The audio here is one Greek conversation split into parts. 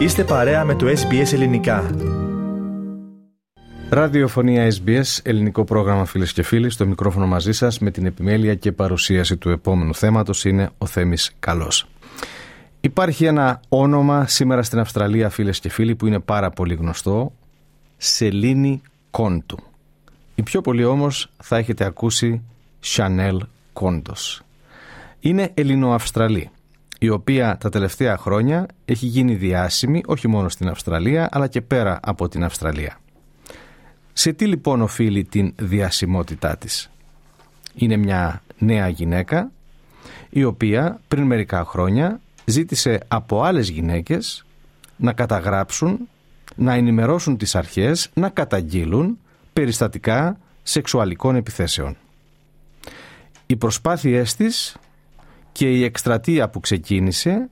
Είστε παρέα με το SBS Ελληνικά. Ραδιοφωνία SBS, ελληνικό πρόγραμμα φίλες και φίλοι, στο μικρόφωνο μαζί σας με την επιμέλεια και παρουσίαση του επόμενου θέματος είναι ο Θέμης Καλός. Υπάρχει ένα όνομα σήμερα στην Αυστραλία, φίλες και φίλοι, που είναι πάρα πολύ γνωστό. Σελήνη Κόντου. Η πιο πολύ όμως θα έχετε ακούσει Chanel Κόντος. Είναι Ελληνοαυστραλή η οποία τα τελευταία χρόνια έχει γίνει διάσημη όχι μόνο στην Αυστραλία αλλά και πέρα από την Αυστραλία. Σε τι λοιπόν οφείλει την διασημότητά της; Είναι μια νέα γυναίκα η οποία πριν μερικά χρόνια ζήτησε από άλλες γυναίκες να καταγράψουν, να ενημερώσουν τις αρχές, να καταγγείλουν περιστατικά σεξουαλικών επιθέσεων. Οι προσπάθειές της και η εκστρατεία που ξεκίνησε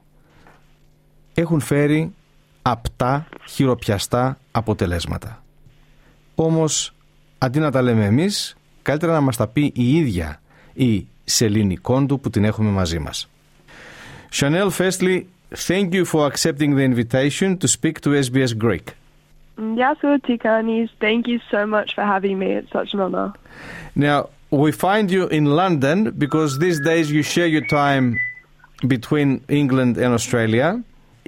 έχουν φέρει απτά, χειροπιαστά αποτελέσματα. Όμως, αντί να τα λέμε εμείς, καλύτερα να μας τα πει η ίδια η Σελήνη Κόντου που την έχουμε μαζί μας. Chanel, firstly, thank you for accepting the invitation to speak to SBS Greek. Γεια σου, Tikanis. Thank you so much for having me. It's such an honor. Now, we find you in London because these days you share your time between England and Australia.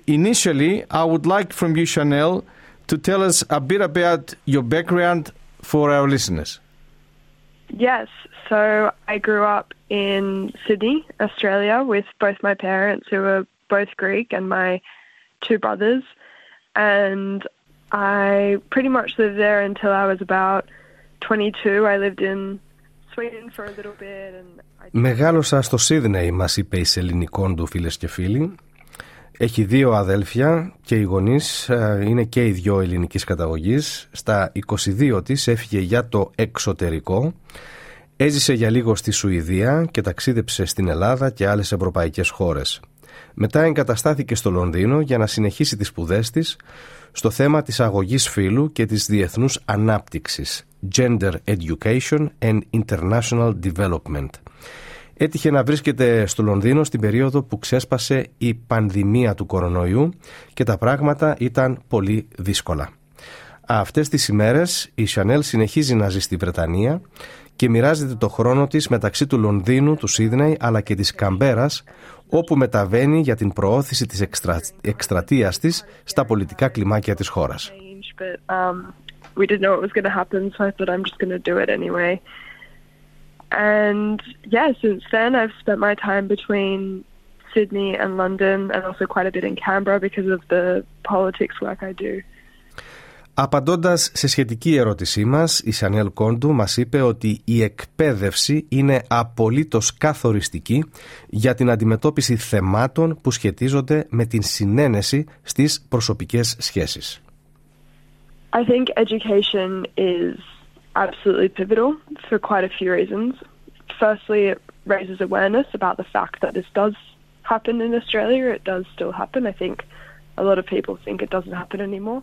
Initially, I would like from you, Chanel, to tell us a bit about your background for our listeners. Yes, so I grew up in Sydney, Australia, with both my parents, who were both Greek, and my two brothers. And I pretty much lived there until I was about 22. I lived in Μεγάλωσα στο Σίδνεϊ, μας είπε η Σεληνικών του φίλες και φίλοι. Έχει δύο αδέλφια και οι γονείς ε, είναι και οι δυο ελληνικής καταγωγής. Στα 22 της έφυγε για το εξωτερικό. Έζησε για λίγο στη Σουηδία και ταξίδεψε στην Ελλάδα και άλλες ευρωπαϊκές χώρες. Μετά εγκαταστάθηκε στο Λονδίνο για να συνεχίσει τις σπουδές της στο θέμα της αγωγής φύλου και της διεθνούς ανάπτυξης Gender Education and International Development. Έτυχε να βρίσκεται στο Λονδίνο στην περίοδο που ξέσπασε η πανδημία του κορονοϊού και τα πράγματα ήταν πολύ δύσκολα. Αυτές τις ημέρες η Chanel συνεχίζει να ζει στη Βρετανία και μοιράζεται το χρόνο της μεταξύ του Λονδίνου, του Σίδνεϊ αλλά και της Καμπέρας όπου μεταβαίνει για την προώθηση της εκστρα... εκστρατείας της στα πολιτικά κλιμάκια της χώρας. we didn't know it was going to happen, so I thought I'm just going to do it anyway. And yeah, since then I've spent my time between Sydney and London and also quite a bit in Canberra because of the politics work I do. Απαντώντας σε σχετική ερώτησή μας, η Σανέλ Κόντου μας είπε ότι η εκπαίδευση είναι απολύτως καθοριστική για την αντιμετώπιση θεμάτων που σχετίζονται με την συνένεση στις προσωπικές σχέσεις. I think education is absolutely pivotal for quite a few reasons. Firstly, it raises awareness about the fact that this does happen in Australia. It does still happen. I think a lot of people think it doesn't happen anymore.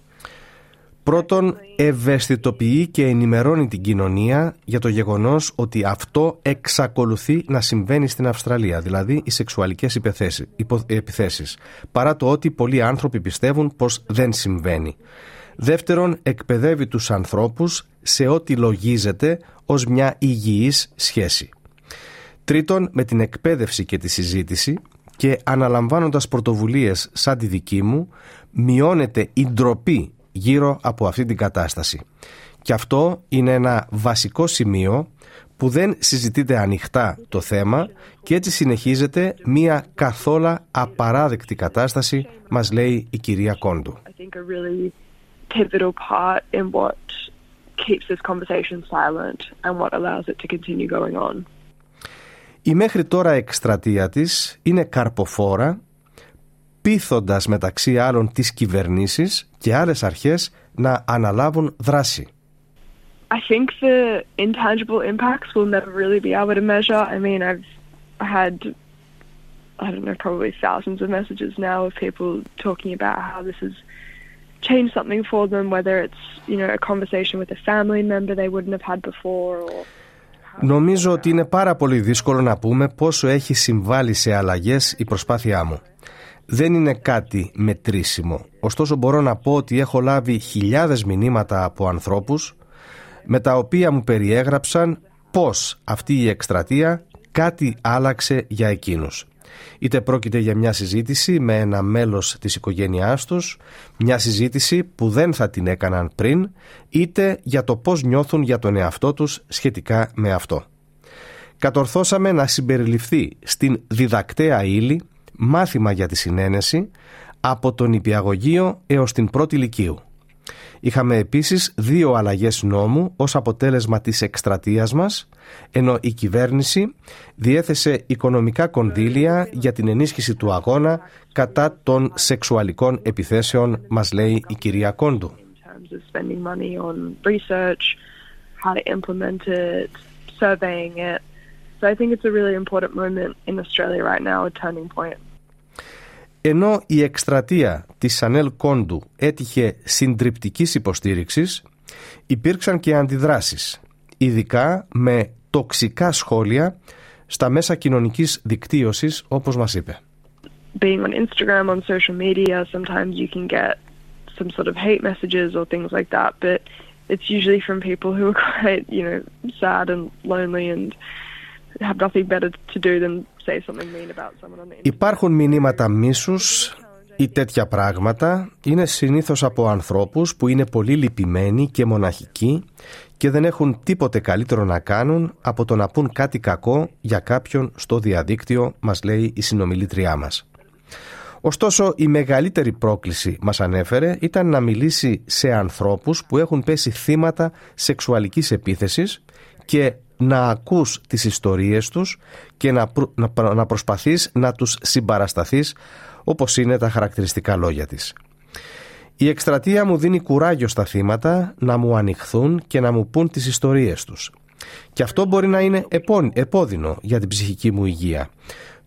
Πρώτον, ευαισθητοποιεί και ενημερώνει την κοινωνία για το γεγονός ότι αυτό εξακολουθεί να συμβαίνει στην Αυστραλία, δηλαδή οι σεξουαλικές επιθέσεις, παρά το ότι πολλοί άνθρωποι πιστεύουν πως δεν συμβαίνει. Δεύτερον, εκπαιδεύει τους ανθρώπους σε ό,τι λογίζεται ως μια υγιής σχέση. Τρίτον, με την εκπαίδευση και τη συζήτηση και αναλαμβάνοντας πρωτοβουλίες σαν τη δική μου, μειώνεται η ντροπή γύρω από αυτή την κατάσταση. Και αυτό είναι ένα βασικό σημείο που δεν συζητείται ανοιχτά το θέμα και έτσι συνεχίζεται μία καθόλου απαράδεκτη κατάσταση, μας λέει η κυρία Κόντου. pivotal part in what keeps this conversation silent and what allows it to continue going on. Η μέχρι τώρα εκστρατεία της είναι καρποφόρα, πείθοντας μεταξύ άλλων τις κυβερνήσεις και άλλες αρχές να αναλάβουν δράση. I think the intangible impacts we'll never really be able to measure. I mean, I've had, I don't know, probably thousands of messages now of people talking about how this is change something for them, whether it's you know a conversation with a family member they wouldn't have had before. Or... Νομίζω ότι είναι πάρα πολύ δύσκολο να πούμε πόσο έχει συμβάλει σε αλλαγές η προσπάθειά μου. Δεν είναι κάτι μετρήσιμο. ωστόσο μπορώ να πω ότι έχω λάβει χιλιάδες μηνύματα από ανθρώπους με τα οποία μου περιέγραψαν πώς αυτή η εκστρατεία κάτι άλλαξε για εκείνους. Είτε πρόκειται για μια συζήτηση με ένα μέλος της οικογένειάς τους, μια συζήτηση που δεν θα την έκαναν πριν, είτε για το πώς νιώθουν για τον εαυτό τους σχετικά με αυτό. Κατορθώσαμε να συμπεριληφθεί στην διδακτέα ύλη μάθημα για τη συνένεση από τον υπηαγωγείο έως την πρώτη λυκείου. Είχαμε επίσης δύο αλλαγές νόμου ως αποτέλεσμα της εκστρατείας μας, ενώ η κυβέρνηση διέθεσε οικονομικά κονδύλια για την ενίσχυση του αγώνα κατά των σεξουαλικών επιθέσεων, μας λέει η κυρία Κόντου. So I think it's a really important moment in Australia right now, a turning point. Ενώ η εκστρατεία της Σανέλ Κόντου έτυχε συντριπτικής υποστήριξης, υπήρξαν και αντιδράσεις, ειδικά με τοξικά σχόλια στα μέσα κοινωνικής δικτύωσης, όπως μας είπε. Being on Instagram, on social media, sometimes you can get some sort of hate messages or things like that, but it's usually from people who are quite, you know, sad and lonely and have nothing better to do than say something mean about someone on the Υπάρχουν μηνύματα μίσους ή τέτοια πράγματα είναι συνήθως από ανθρώπους που είναι πολύ λυπημένοι και μοναχικοί και δεν έχουν τίποτε καλύτερο να κάνουν από το να πούν κάτι κακό για κάποιον στο διαδίκτυο, μας λέει η συνομιλήτριά μας. Ωστόσο, η μεγαλύτερη πρόκληση μας ανέφερε ήταν να μιλήσει σε ανθρώπους που έχουν πέσει θύματα σεξουαλικής επίθεσης και να ακούς τις ιστορίες τους και να, να, να προσπαθείς να τους συμπαρασταθείς όπως είναι τα χαρακτηριστικά λόγια της. Η εκστρατεία μου δίνει κουράγιο στα θύματα να μου ανοιχθούν και να μου πούν τις ιστορίες τους. Και αυτό μπορεί να είναι επώδυνο για την ψυχική μου υγεία.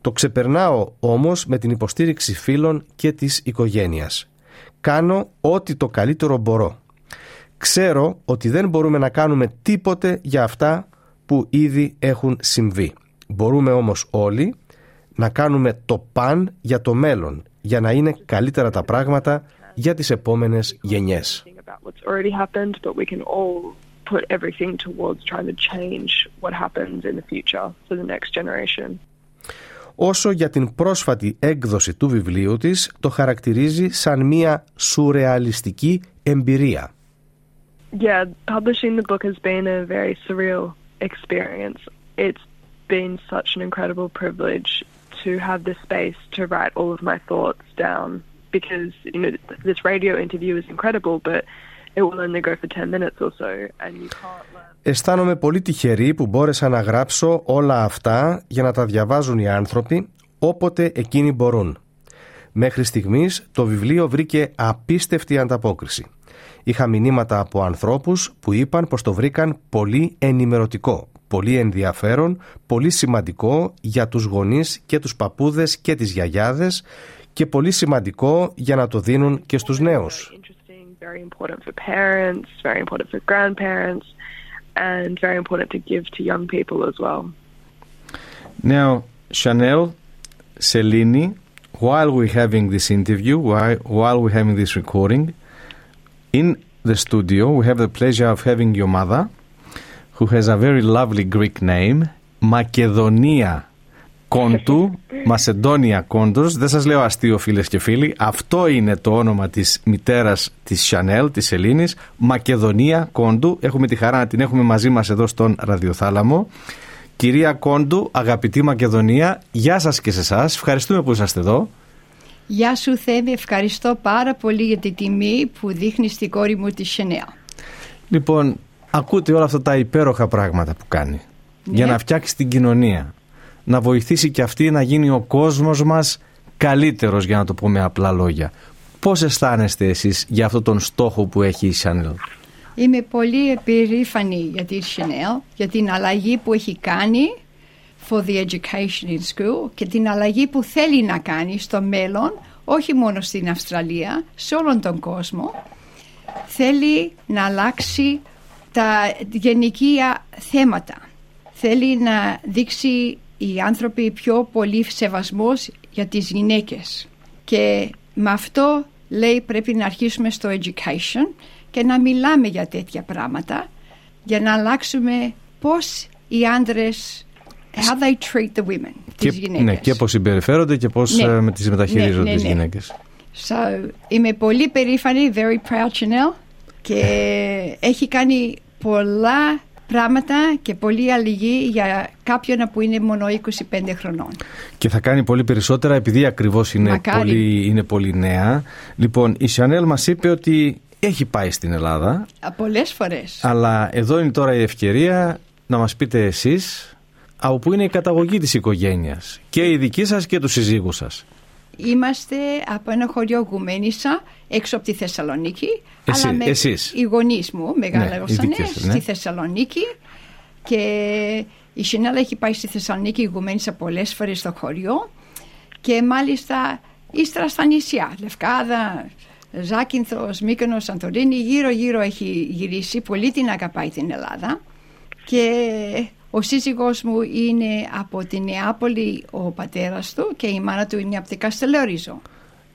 Το ξεπερνάω όμως με την υποστήριξη φίλων και της οικογένειας. Κάνω ό,τι το καλύτερο μπορώ. Ξέρω ότι δεν μπορούμε να κάνουμε τίποτε για αυτά που ήδη έχουν συμβεί. Μπορούμε όμως όλοι να κάνουμε το παν για το μέλλον, για να είναι καλύτερα τα πράγματα για τις επόμενες γενιές. Όσο για την πρόσφατη έκδοση του βιβλίου της, το χαρακτηρίζει σαν μια σουρεαλιστική εμπειρία. Yeah, publishing the book has been a very surreal experience. It's been such an incredible privilege to have the space to write all of my thoughts down because you know this radio interview is incredible, but it will only go for 10 minutes or so and you can't learn. Αισθάνομαι πολύ τυχερή που μπόρεσα να γράψω όλα αυτά για να τα διαβάζουν οι άνθρωποι όποτε εκείνοι μπορούν. Μέχρι στιγμής το βιβλίο βρήκε απίστευτη ανταπόκριση. Είχα μηνύματα από ανθρώπους που είπαν πως το βρήκαν πολύ ενημερωτικό, πολύ ενδιαφέρον, πολύ σημαντικό για τους γονείς και τους παππούδες και τις γιαγιάδες και πολύ σημαντικό για να το δίνουν και στους νέους. Now, Chanel, Celine, while we're having this interview, while, while we're having this recording, in the studio, we have the pleasure of having your mother, who has a very lovely Greek name, Μακεδονία Κόντου, Μασεντόνια Κόντους. Δεν σας λέω αστείο φίλες και φίλοι. Αυτό είναι το όνομα της μητέρας της Σανέλ, της Ελλήνης, Μακεδονία Κόντου. Έχουμε τη χαρά να την έχουμε μαζί μας εδώ στον Ραδιοθάλαμο. Κυρία Κόντου, αγαπητή Μακεδονία, γεια σας και σε εσάς. Ευχαριστούμε που είσαστε εδώ. Γεια σου Θέμη, ευχαριστώ πάρα πολύ για τη τιμή που δείχνεις στην κόρη μου τη Σενέα. Λοιπόν, ακούτε όλα αυτά τα υπέροχα πράγματα που κάνει ναι. για να φτιάξει την κοινωνία. Να βοηθήσει και αυτή να γίνει ο κόσμος μας καλύτερος για να το πούμε απλά λόγια. Πώς αισθάνεστε εσείς για αυτόν τον στόχο που έχει η Chanel; Είμαι πολύ περήφανη για τη Chanel, για την αλλαγή που έχει κάνει for the education in school και την αλλαγή που θέλει να κάνει στο μέλλον, όχι μόνο στην Αυστραλία, σε όλον τον κόσμο. Θέλει να αλλάξει τα γενικά θέματα. Θέλει να δείξει οι άνθρωποι πιο πολύ σεβασμός για τις γυναίκες. Και με αυτό λέει πρέπει να αρχίσουμε στο education και να μιλάμε για τέτοια πράγματα για να αλλάξουμε πώς οι άντρες how they treat the women, και, τις γυναίκες. Ναι, και πώς συμπεριφέρονται και πώς Ναι. ε, με τις μεταχειρίζονται Ναι, ναι, τις ναι. γυναίκες. So, είμαι πολύ περήφανη, very proud Chanel και έχει κάνει πολλά πράγματα και πολλή αλληλεγγύη για κάποιον που είναι μόνο 25 χρονών. Και θα κάνει πολύ περισσότερα επειδή ακριβώς είναι Μακάρι. πολύ, είναι πολύ νέα. Λοιπόν, η Chanel μας είπε ότι έχει πάει στην Ελλάδα, Α, Πολλές φορές. αλλά εδώ είναι τώρα η ευκαιρία να μας πείτε εσείς από πού είναι η καταγωγή της οικογένειας; Και η δική σας και τους συζύγους σας. Είμαστε από ένα χωριό Γουμενίσα έξω από τη Θεσσαλονίκη. Εσύ- αλλά με εσείς. οι γονείς μου Ναι, οι μεγάλωσαν δικές σας, ναι. στη Θεσσαλονίκη και η Σινέλα έχει πάει στη Θεσσαλονίκη η Γουμενίσα πολλές φορές στο χωριό και μάλιστα ύστερα στα νησιά, Λευκάδα, Ζάκυνθος, Μύκονος, Σαντορίνη, γύρω γύρω έχει γυρίσει, πολύ την αγαπάει την Ελλάδα και ο σύζυγός μου είναι από τη Νεάπολη ο πατέρας του και η μάνα του είναι από την Καστελόριζο.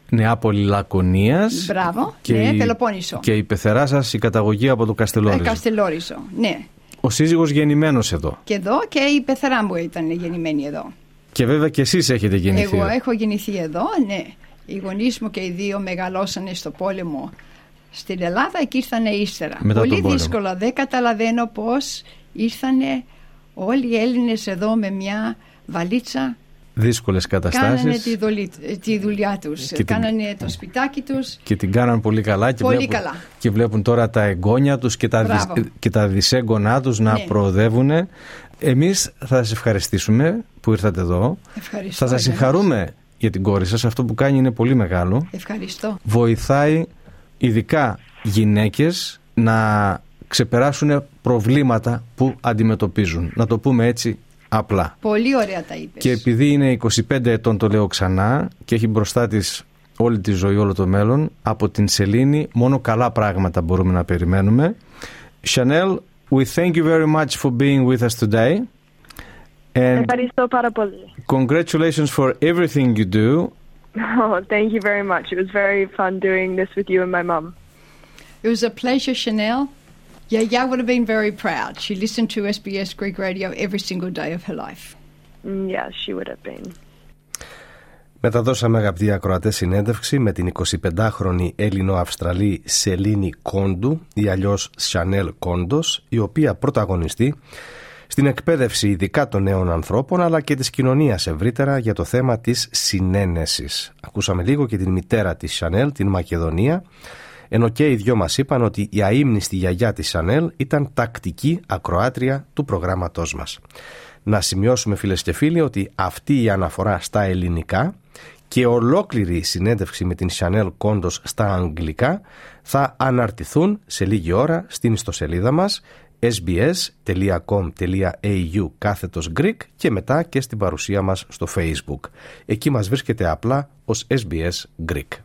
Νεάπολη Λακωνίας Μπράβο, και, ναι, η, Πελοπόννησο. και η πεθερά σας η καταγωγή από το Ε, Καστελόριζο. Καστελόριζο, ναι. Ο σύζυγος γεννημένος εδώ. Και εδώ και η πεθερά μου ήταν γεννημένη εδώ. Και βέβαια και εσείς έχετε γεννηθεί. Εγώ έχω γεννηθεί εδώ, ναι. Οι γονείς μου και οι δύο μεγαλώσανε στο πόλεμο στην Ελλάδα και ήρθανε ύστερα. Μετά τον Πολύ πόλεμο. δύσκολα. Δεν καταλαβαίνω πώς ήρθανε όλοι οι Έλληνες εδώ με μια βαλίτσα. Δύσκολες καταστάσεις. Κάνανε τη, δολή- τη δουλειά τους. Και την- Κάνανε το σπιτάκι τους. και την κάναν πολύ καλά και, Πολύ βλέπουν, καλά. και βλέπουν τώρα τα εγγόνια τους και τα, Μπράβο. δυσ- και τα δυσέγγονά τους να Ναι. προοδεύουν. Εμείς θα σας ευχαριστήσουμε που ήρθατε εδώ. Ευχαριστώ. θα σας εμένα. συγχαρούμε για την κόρη σας. Αυτό που κάνει είναι πολύ μεγάλο. Ευχαριστώ. Βοηθάει ειδικά γυναίκες να ξεπεράσουν προβλήματα που αντιμετωπίζουν. Να το πούμε έτσι απλά. Πολύ ωραία τα είπες. Και επειδή είναι 25 ετών, το λέω ξανά, και έχει μπροστά της όλη τη ζωή, όλο το μέλλον, από την Σελήνη μόνο καλά πράγματα μπορούμε να περιμένουμε. Chanel, we thank you very much for being with us today. And Ευχαριστώ πάρα πολύ. congratulations for everything you do. Oh, thank you very much. It was very fun doing this with you and my mum. It was a pleasure, Chanel. Yaya would have been very proud. She listened to SBS Greek radio every single day of her life. Mm, yeah, she would have been. Μεταδώσαμε αγαπητοί ακροατές συνέντευξη με την 25χρονη Έλληνο-Αυστραλή Σελήνη Κόντου ή αλλιώς Σανέλ Κόντος η οποία πρωταγωνιστεί στην εκπαίδευση ειδικά των νέων ανθρώπων αλλά και της κοινωνίας ευρύτερα για το θέμα της συνένεσης. Ακούσαμε λίγο και την μητέρα της Σανέλ, την Μακεδονία ενώ και οι δυο μας είπαν ότι η αείμνηστη γιαγιά της Σανέλ ήταν τακτική ακροάτρια του προγράμματός μας. Να σημειώσουμε φίλες και φίλοι ότι αυτή η αναφορά στα ελληνικά και ολόκληρη η συνέντευξη με την Chanel Κόντος στα αγγλικά θα αναρτηθούν σε λίγη ώρα στην ιστοσελίδα μας sbs.com.au κάθετος Greek και μετά και στην παρουσία μας στο Facebook. Εκεί μας βρίσκεται απλά ως SBS Greek.